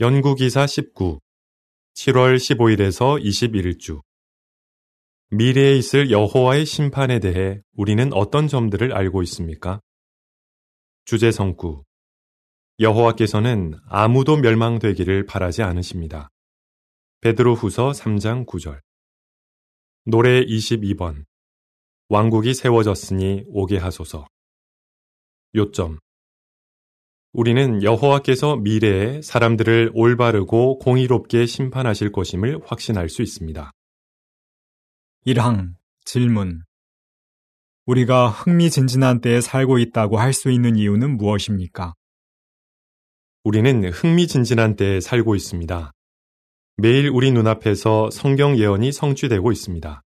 연구기사 19 7월 15일에서 21주. 미래에 있을 여호와의 심판에 대해 우리는 어떤 점들을 알고 있습니까? 주제 성구. 여호와께서는 아무도 멸망되기를 바라지 않으십니다. 베드로 후서 3장 9절. 노래 22번. 왕국이 세워졌으니 오게 하소서. 요점 우리는 여호와께서 미래에 사람들을 올바르고 공의롭게 심판하실 것임을 확신할 수 있습니다. 1항 질문 우리가 흥미진진한 때에 살고 있다고 할 수 있는 이유는 무엇입니까? 우리는 흥미진진한 때에 살고 있습니다. 매일 우리 눈앞에서 성경 예언이 성취되고 있습니다.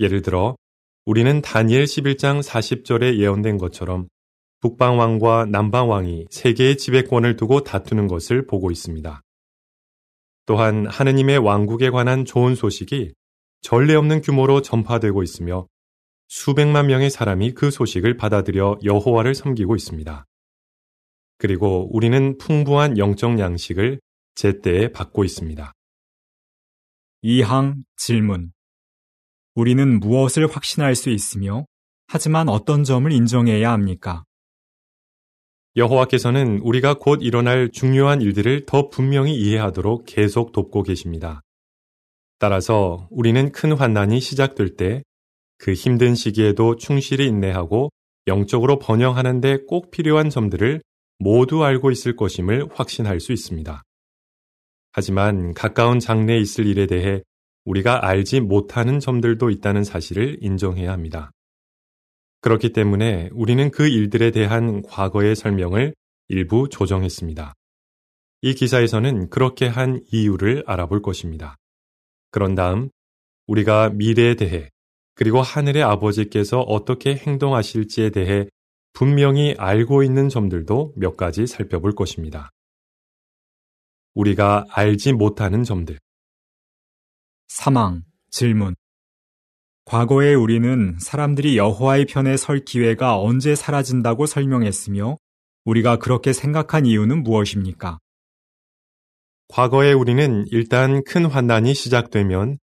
예를 들어, 우리는 다니엘 11장 40절에 예언된 것처럼 북방왕과 남방왕이 세계의 지배권을 두고 다투는 것을 보고 있습니다. 또한 하느님의 왕국에 관한 좋은 소식이 전례 없는 규모로 전파되고 있으며 수백만 명의 사람이 그 소식을 받아들여 여호와를 섬기고 있습니다. 그리고 우리는 풍부한 영적 양식을 제때에 받고 있습니다. 2항 질문 우리는 무엇을 확신할 수 있으며 하지만 어떤 점을 인정해야 합니까? 여호와께서는 우리가 곧 일어날 중요한 일들을 더 분명히 이해하도록 계속 돕고 계십니다. 따라서 우리는 큰 환난이 시작될 때 그 힘든 시기에도 충실히 인내하고 영적으로 번영하는데 꼭 필요한 점들을 모두 알고 있을 것임을 확신할 수 있습니다. 하지만 가까운 장래에 있을 일에 대해 우리가 알지 못하는 점들도 있다는 사실을 인정해야 합니다. 그렇기 때문에 우리는 그 일들에 대한 과거의 설명을 일부 조정했습니다. 이 기사에서는 그렇게 한 이유를 알아볼 것입니다. 그런 다음 우리가 미래에 대해 그리고 하늘의 아버지께서 어떻게 행동하실지에 대해 분명히 알고 있는 점들도 몇 가지 살펴볼 것입니다. 우리가 알지 못하는 점들. 사망, 질문. 과거에 우리는 사람들이 여호와의 편에 설 기회가 언제 사라진다고 설명했으며 우리가 그렇게 생각한 이유는 무엇입니까? 과거에 우리는 일단 큰 환난이 시작되면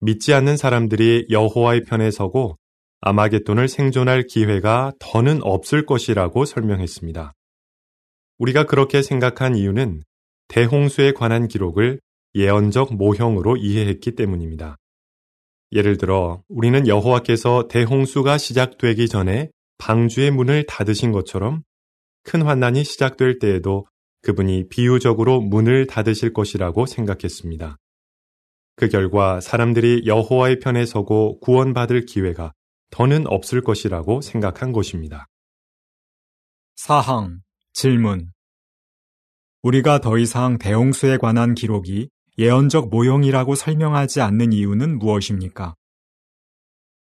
믿지 않는 사람들이 여호와의 편에 서고 아마겟돈을 생존할 기회가 더는 없을 것이라고 설명했습니다. 우리가 그렇게 생각한 이유는 대홍수에 관한 기록을 예언적 모형으로 이해했기 때문입니다. 예를 들어 우리는 여호와께서 대홍수가 시작되기 전에 방주의 문을 닫으신 것처럼 큰 환난이 시작될 때에도 그분이 비유적으로 문을 닫으실 것이라고 생각했습니다. 그 결과 사람들이 여호와의 편에 서고 구원받을 기회가 더는 없을 것이라고 생각한 것입니다. 사항 질문 우리가 더 이상 대홍수에 관한 기록이 예언적 모형이라고 설명하지 않는 이유는 무엇입니까?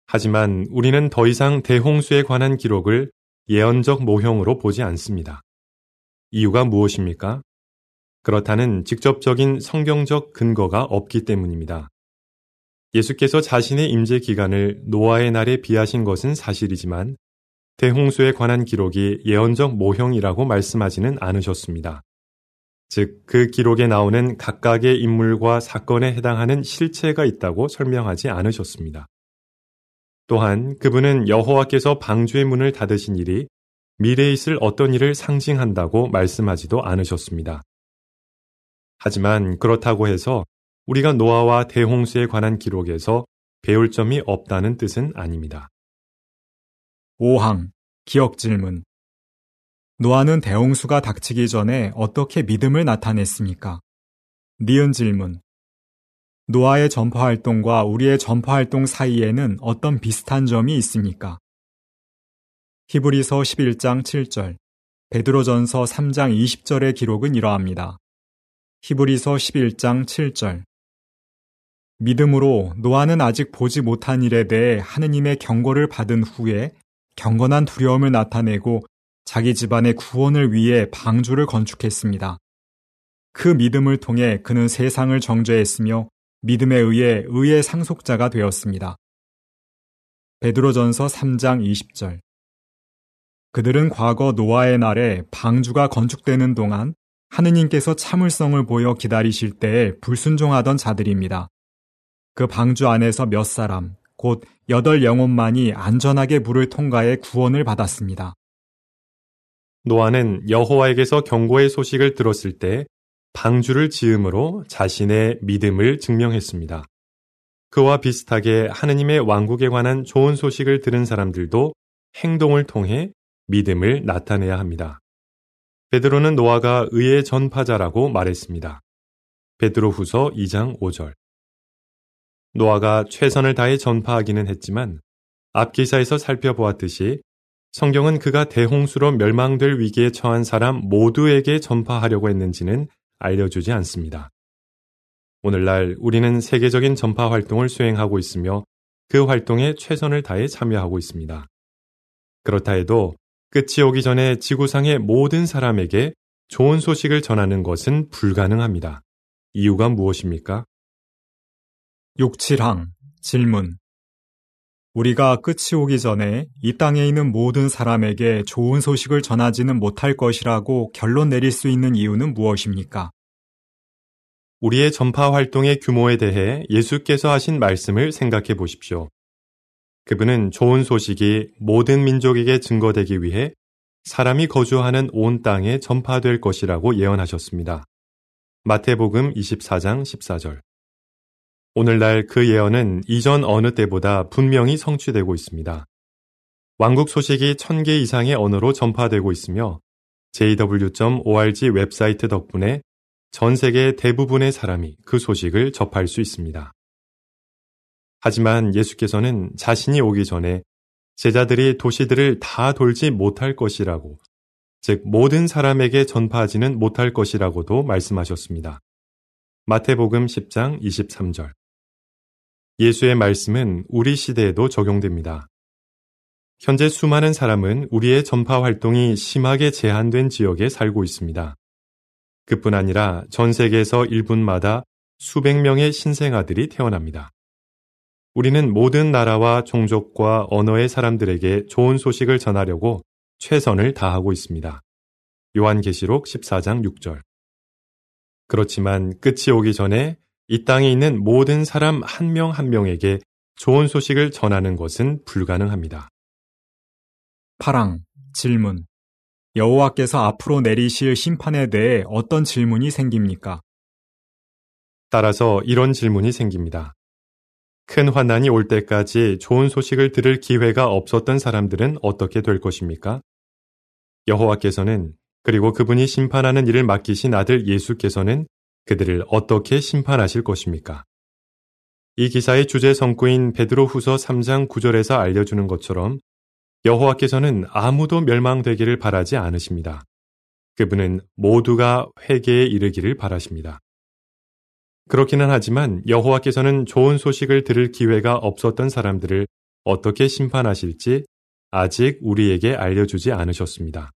하지만 우리는 더 이상 대홍수에 관한 기록을 예언적 모형으로 보지 않습니다. 이유가 무엇입니까? 그렇다는 직접적인 성경적 근거가 없기 때문입니다. 예수께서 자신의 임재 기간을 노아의 날에 비하신 것은 사실이지만 대홍수에 관한 기록이 예언적 모형이라고 말씀하지는 않으셨습니다. 즉, 그 기록에 나오는 각각의 인물과 사건에 해당하는 실체가 있다고 설명하지 않으셨습니다. 또한 그분은 여호와께서 방주의 문을 닫으신 일이 미래에 있을 어떤 일을 상징한다고 말씀하지도 않으셨습니다. 하지만 그렇다고 해서 우리가 노아와 대홍수에 관한 기록에서 배울 점이 없다는 뜻은 아닙니다. 5항 기억 질문 노아는 대홍수가 닥치기 전에 어떻게 믿음을 나타냈습니까? 니은 질문. 노아의 전파 활동과 우리의 전파 활동 사이에는 어떤 비슷한 점이 있습니까? 히브리서 11장 7절, 베드로전서 3장 20절의 기록은 이러합니다. 히브리서 11장 7절. 믿음으로 노아는 아직 보지 못한 일에 대해 하느님의 경고를 받은 후에 경건한 두려움을 나타내고 자기 집안의 구원을 위해 방주를 건축했습니다. 그 믿음을 통해 그는 세상을 정죄했으며 믿음에 의해 의의 상속자가 되었습니다. 베드로전서 3장 20절 그들은 과거 노아의 날에 방주가 건축되는 동안 하느님께서 참을성을 보여 기다리실 때에 불순종하던 자들입니다. 그 방주 안에서 몇 사람, 곧 여덟 영혼만이 안전하게 물을 통과해 구원을 받았습니다. 노아는 여호와에게서 경고의 소식을 들었을 때 방주를 지음으로 자신의 믿음을 증명했습니다. 그와 비슷하게 하느님의 왕국에 관한 좋은 소식을 들은 사람들도 행동을 통해 믿음을 나타내야 합니다. 베드로는 노아가 의의 전파자라고 말했습니다. 베드로 후서 2장 5절. 노아가 최선을 다해 전파하기는 했지만 앞 기사에서 살펴보았듯이 성경은 그가 대홍수로 멸망될 위기에 처한 사람 모두에게 전파하려고 했는지는 알려주지 않습니다. 오늘날 우리는 세계적인 전파 활동을 수행하고 있으며 그 활동에 최선을 다해 참여하고 있습니다. 그렇다 해도 끝이 오기 전에 지구상의 모든 사람에게 좋은 소식을 전하는 것은 불가능합니다. 이유가 무엇입니까? 67항 질문 우리가 끝이 오기 전에 이 땅에 있는 모든 사람에게 좋은 소식을 전하지는 못할 것이라고 결론 내릴 수 있는 이유는 무엇입니까? 우리의 전파 활동의 규모에 대해 예수께서 하신 말씀을 생각해 보십시오. 그분은 좋은 소식이 모든 민족에게 증거되기 위해 사람이 거주하는 온 땅에 전파될 것이라고 예언하셨습니다. 마태복음 24장 14절. 오늘날 그 예언은 이전 어느 때보다 분명히 성취되고 있습니다. 왕국 소식이 천개 이상의 언어로 전파되고 있으며 jw.org 웹사이트 덕분에 전 세계 대부분의 사람이 그 소식을 접할 수 있습니다. 하지만 예수께서는 자신이 오기 전에 제자들이 도시들을 다 돌지 못할 것이라고, 즉 모든 사람에게 전파하지는 못할 것이라고도 말씀하셨습니다. 마태복음 10장 23절. 예수의 말씀은 우리 시대에도 적용됩니다. 현재 수많은 사람은 우리의 전파 활동이 심하게 제한된 지역에 살고 있습니다. 그뿐 아니라 전 세계에서 1분마다 수백 명의 신생아들이 태어납니다. 우리는 모든 나라와 종족과 언어의 사람들에게 좋은 소식을 전하려고 최선을 다하고 있습니다. 요한계시록 14장 6절. 그렇지만 끝이 오기 전에 이 땅에 있는 모든 사람 한 명한 한 명에게 좋은 소식을 전하는 것은 불가능합니다. 파랑 질문 여호와께서 앞으로 내리실 심판에 대해 어떤 질문이 생깁니까? 따라서 이런 질문이 생깁니다. 큰 환난이 올 때까지 좋은 소식을 들을 기회가 없었던 사람들은 어떻게 될 것입니까? 여호와께서는 그리고 그분이 심판하는 일을 맡기신 아들 예수께서는 그들을 어떻게 심판하실 것입니까? 이 기사의 주제 성구인 베드로 후서 3장 9절에서 알려주는 것처럼 여호와께서는 아무도 멸망되기를 바라지 않으십니다. 그분은 모두가 회개에 이르기를 바라십니다. 그렇기는 하지만 여호와께서는 좋은 소식을 들을 기회가 없었던 사람들을 어떻게 심판하실지 아직 우리에게 알려주지 않으셨습니다.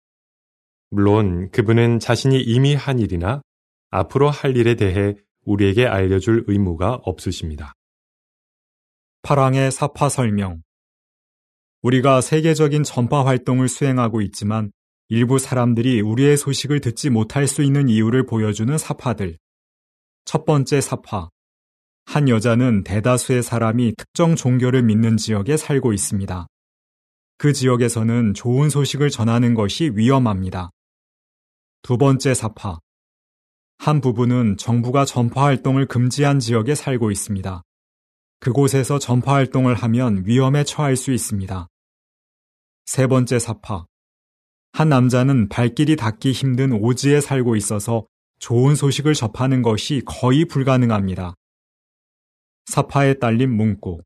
물론 그분은 자신이 이미 한 일이나 앞으로 할 일에 대해 우리에게 알려줄 의무가 없으십니다. 파랑의 사파 설명 우리가 세계적인 전파 활동을 수행하고 있지만 일부 사람들이 우리의 소식을 듣지 못할 수 있는 이유를 보여주는 사파들. 첫 번째 사파. 한 여자는 대다수의 사람이 특정 종교를 믿는 지역에 살고 있습니다. 그 지역에서는 좋은 소식을 전하는 것이 위험합니다. 두 번째 사파. 한 부부는 정부가 전파 활동을 금지한 지역에 살고 있습니다. 그곳에서 전파 활동을 하면 위험에 처할 수 있습니다. 세 번째 사파. 한 남자는 발길이 닿기 힘든 오지에 살고 있어서 좋은 소식을 접하는 것이 거의 불가능합니다. 사파에 딸린 문구.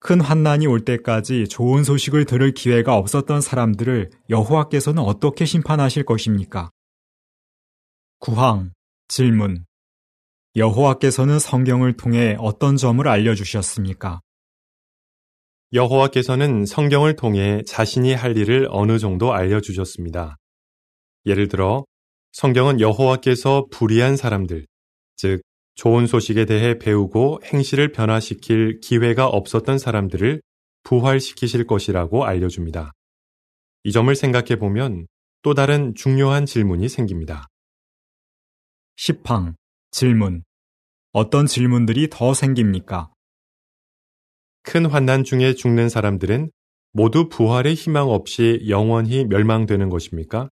큰 환난이 올 때까지 좋은 소식을 들을 기회가 없었던 사람들을 여호와께서는 어떻게 심판하실 것입니까? 구항 질문 여호와께서는 성경을 통해 어떤 점을 알려주셨습니까? 여호와께서는 성경을 통해 자신이 할 일을 어느 정도 알려주셨습니다. 예를 들어 성경은 여호와께서 불의한 사람들, 즉 좋은 소식에 대해 배우고 행실을 변화시킬 기회가 없었던 사람들을 부활시키실 것이라고 알려줍니다. 이 점을 생각해 보면 또 다른 중요한 질문이 생깁니다. 10항 질문 어떤 질문들이 더 생깁니까? 큰 환난 중에 죽는 사람들은 모두 부활의 희망 없이 영원히 멸망되는 것입니까?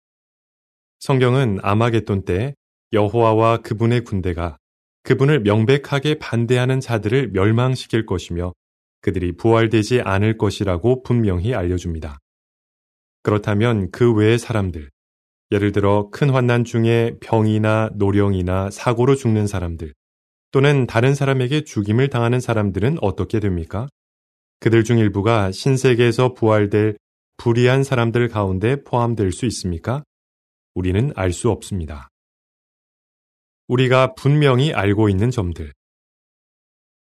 성경은 아마겟돈 때 여호와와 그분의 군대가 그분을 명백하게 반대하는 자들을 멸망시킬 것이며 그들이 부활되지 않을 것이라고 분명히 알려줍니다. 그렇다면 그 외의 사람들, 예를 들어 큰 환난 중에 병이나 노령이나 사고로 죽는 사람들, 또는 다른 사람에게 죽임을 당하는 사람들은 어떻게 됩니까? 그들 중 일부가 신세계에서 부활될 불의한 사람들 가운데 포함될 수 있습니까? 우리는 알 수 없습니다. 우리가 분명히 알고 있는 점들.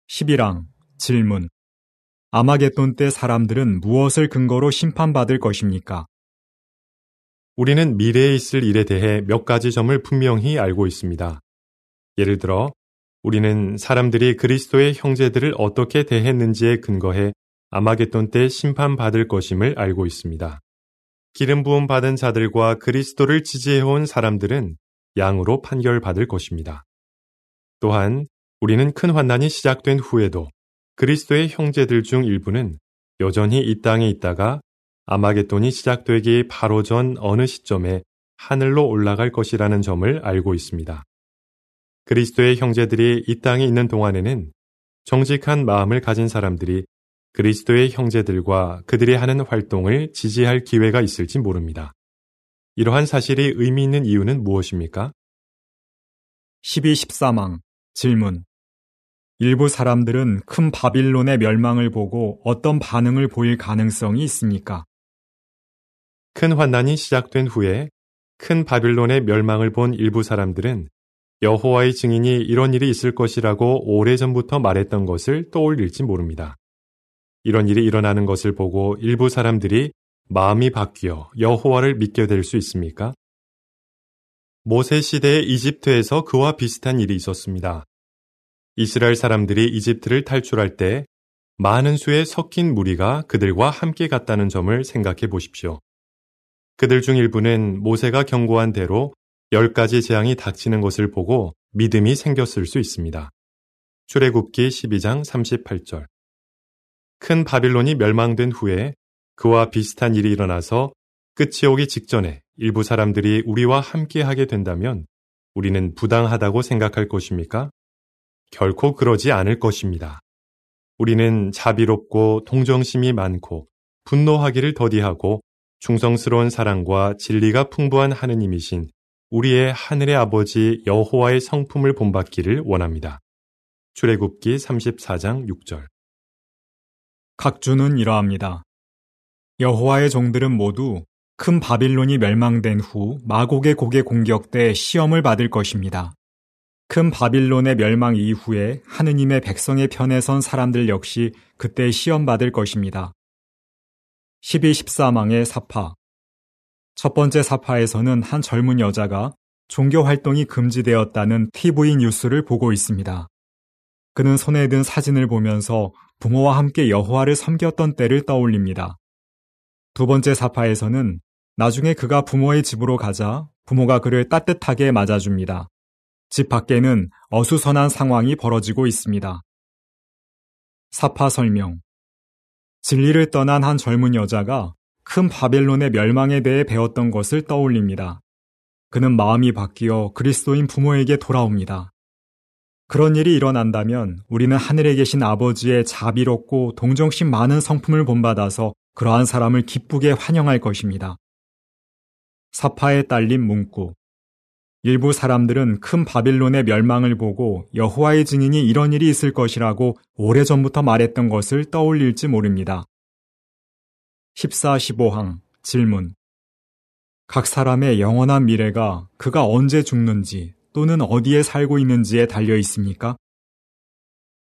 11항 질문 아마겟돈 때 사람들은 무엇을 근거로 심판받을 것입니까? 우리는 미래에 있을 일에 대해 몇 가지 점을 분명히 알고 있습니다. 예를 들어, 우리는 사람들이 그리스도의 형제들을 어떻게 대했는지에 근거해 아마겟돈 때 심판받을 것임을 알고 있습니다. 기름 부음 받은 자들과 그리스도를 지지해온 사람들은 양으로 판결받을 것입니다. 또한 우리는 큰 환난이 시작된 후에도 그리스도의 형제들 중 일부는 여전히 이 땅에 있다가 아마겟돈이 시작되기 바로 전 어느 시점에 하늘로 올라갈 것이라는 점을 알고 있습니다. 그리스도의 형제들이 이 땅에 있는 동안에는 정직한 마음을 가진 사람들이 그리스도의 형제들과 그들이 하는 활동을 지지할 기회가 있을지 모릅니다. 이러한 사실이 의미 있는 이유는 무엇입니까? 12, 13항 질문 일부 사람들은 큰 바빌론의 멸망을 보고 어떤 반응을 보일 가능성이 있습니까? 큰 환난이 시작된 후에 큰 바빌론의 멸망을 본 일부 사람들은 여호와의 증인이 이런 일이 있을 것이라고 오래전부터 말했던 것을 떠올릴지 모릅니다. 이런 일이 일어나는 것을 보고 일부 사람들이 마음이 바뀌어 여호와를 믿게 될 수 있습니까? 모세 시대의 이집트에서 그와 비슷한 일이 있었습니다. 이스라엘 사람들이 이집트를 탈출할 때 많은 수의 섞인 무리가 그들과 함께 갔다는 점을 생각해 보십시오. 그들 중 일부는 모세가 경고한 대로 열 가지 재앙이 닥치는 것을 보고 믿음이 생겼을 수 있습니다. 출애굽기 12장 38절. 큰 바빌론이 멸망된 후에 그와 비슷한 일이 일어나서 끝이 오기 직전에 일부 사람들이 우리와 함께 하게 된다면 우리는 부당하다고 생각할 것입니까? 결코 그러지 않을 것입니다. 우리는 자비롭고 동정심이 많고 분노하기를 더디하고 충성스러운 사랑과 진리가 풍부한 하느님이신 우리의 하늘의 아버지 여호와의 성품을 본받기를 원합니다. 출애굽기 34장 6절 각 주는 이러합니다. 여호와의 종들은 모두 큰 바빌론이 멸망된 후 마곡의 곡에 공격돼 시험을 받을 것입니다. 큰 바빌론의 멸망 이후에 하느님의 백성의 편에 선 사람들 역시 그때 시험받을 것입니다. 12, 13항의 사파 첫 번째 사파에서는 한 젊은 여자가 종교 활동이 금지되었다는 TV 뉴스를 보고 있습니다. 그는 손에 든 사진을 보면서 부모와 함께 여호와를 섬겼던 때를 떠올립니다. 두 번째 사파에서는 나중에 그가 부모의 집으로 가자 부모가 그를 따뜻하게 맞아줍니다. 집 밖에는 어수선한 상황이 벌어지고 있습니다. 사파 설명 진리를 떠난 한 젊은 여자가 큰 바벨론의 멸망에 대해 배웠던 것을 떠올립니다. 그는 마음이 바뀌어 그리스도인 부모에게 돌아옵니다. 그런 일이 일어난다면 우리는 하늘에 계신 아버지의 자비롭고 동정심 많은 성품을 본받아서 그러한 사람을 기쁘게 환영할 것입니다. 사파에 딸린 문구. 일부 사람들은 큰 바빌론의 멸망을 보고 여호와의 증인이 이런 일이 있을 것이라고 오래전부터 말했던 것을 떠올릴지 모릅니다. 14, 15항 질문. 각 사람의 영원한 미래가 그가 언제 죽는지 또는 어디에 살고 있는지에 달려 있습니까?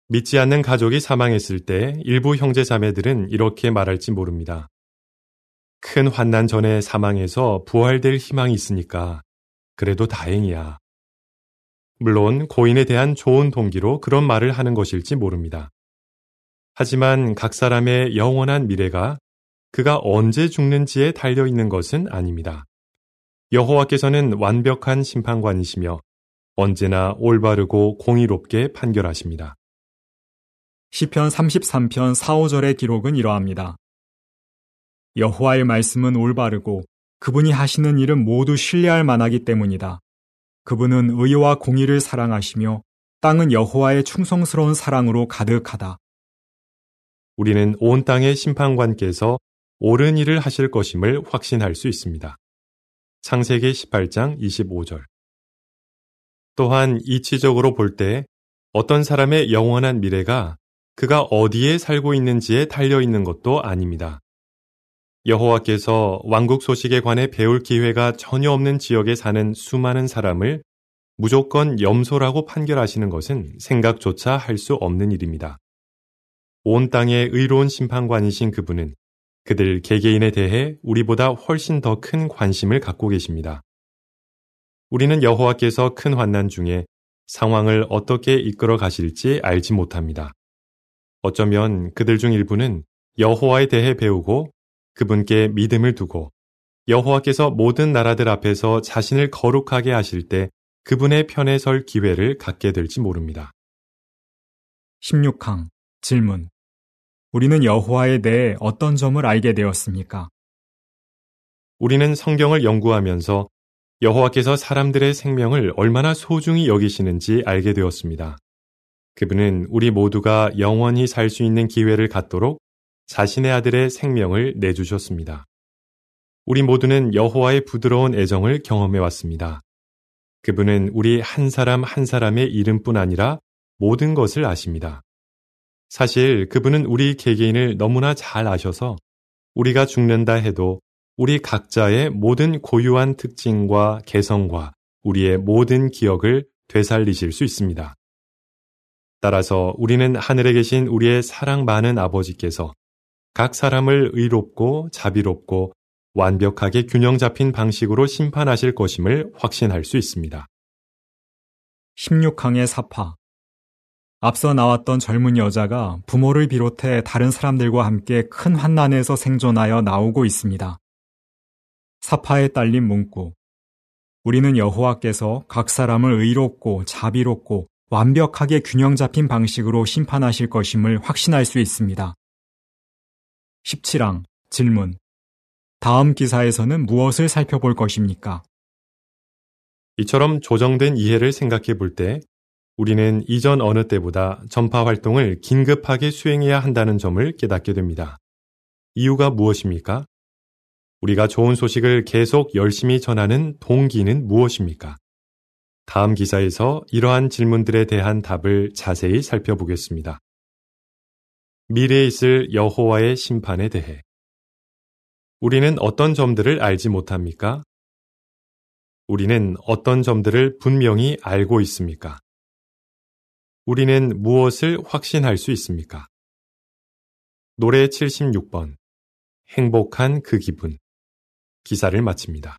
믿지 않는 가족이 사망했을 때 일부 형제 자매들은 이렇게 말할지 모릅니다. 큰 환난 전에 사망해서 부활될 희망이 있으니까 그래도 다행이야. 물론 고인에 대한 좋은 동기로 그런 말을 하는 것일지 모릅니다. 하지만 각 사람의 영원한 미래가 그가 언제 죽는지에 달려 있는 것은 아닙니다. 여호와께서는 완벽한 심판관이시며 언제나 올바르고 공의롭게 판결하십니다. 시편 33편 4, 5절의 기록은 이러합니다. 여호와의 말씀은 올바르고 그분이 하시는 일은 모두 신뢰할 만하기 때문이다. 그분은 의와 공의를 사랑하시며 땅은 여호와의 충성스러운 사랑으로 가득하다. 우리는 온 땅의 심판관께서 옳은 일을 하실 것임을 확신할 수 있습니다. 창세기 18장 25절. 또한 이치적으로 볼 때 어떤 사람의 영원한 미래가 그가 어디에 살고 있는지에 달려 있는 것도 아닙니다. 여호와께서 왕국 소식에 관해 배울 기회가 전혀 없는 지역에 사는 수많은 사람을 무조건 염소라고 판결하시는 것은 생각조차 할 수 없는 일입니다. 온 땅의 의로운 심판관이신 그분은 그들 개개인에 대해 우리보다 훨씬 더 큰 관심을 갖고 계십니다. 우리는 여호와께서 큰 환난 중에 상황을 어떻게 이끌어 가실지 알지 못합니다. 어쩌면 그들 중 일부는 여호와에 대해 배우고 그분께 믿음을 두고 여호와께서 모든 나라들 앞에서 자신을 거룩하게 하실 때 그분의 편에 설 기회를 갖게 될지 모릅니다. 16항 질문 우리는 여호와에 대해 어떤 점을 알게 되었습니까? 우리는 성경을 연구하면서 여호와께서 사람들의 생명을 얼마나 소중히 여기시는지 알게 되었습니다. 그분은 우리 모두가 영원히 살 수 있는 기회를 갖도록 자신의 아들의 생명을 내주셨습니다. 우리 모두는 여호와의 부드러운 애정을 경험해 왔습니다. 그분은 우리 한 사람 한 사람의 이름뿐 아니라 모든 것을 아십니다. 사실 그분은 우리 개개인을 너무나 잘 아셔서 우리가 죽는다 해도 우리 각자의 모든 고유한 특징과 개성과 우리의 모든 기억을 되살리실 수 있습니다. 따라서 우리는 하늘에 계신 우리의 사랑 많은 아버지께서 각 사람을 의롭고 자비롭고 완벽하게 균형 잡힌 방식으로 심판하실 것임을 확신할 수 있습니다. 16항의 사파 앞서 나왔던 젊은 여자가 부모를 비롯해 다른 사람들과 함께 큰 환난에서 생존하여 나오고 있습니다. 사파에 딸린 문구. 우리는 여호와께서 각 사람을 의롭고 자비롭고 완벽하게 균형 잡힌 방식으로 심판하실 것임을 확신할 수 있습니다. 17항 질문. 다음 기사에서는 무엇을 살펴볼 것입니까? 이처럼 조정된 이해를 생각해 볼 때 우리는 이전 어느 때보다 전파 활동을 긴급하게 수행해야 한다는 점을 깨닫게 됩니다. 이유가 무엇입니까? 우리가 좋은 소식을 계속 열심히 전하는 동기는 무엇입니까? 다음 기사에서 이러한 질문들에 대한 답을 자세히 살펴보겠습니다. 미래에 있을 여호와의 심판에 대해 우리는 어떤 점들을 알지 못합니까? 우리는 어떤 점들을 분명히 알고 있습니까? 우리는 무엇을 확신할 수 있습니까? 노래 76번 행복한 그 기분 기사를 마칩니다.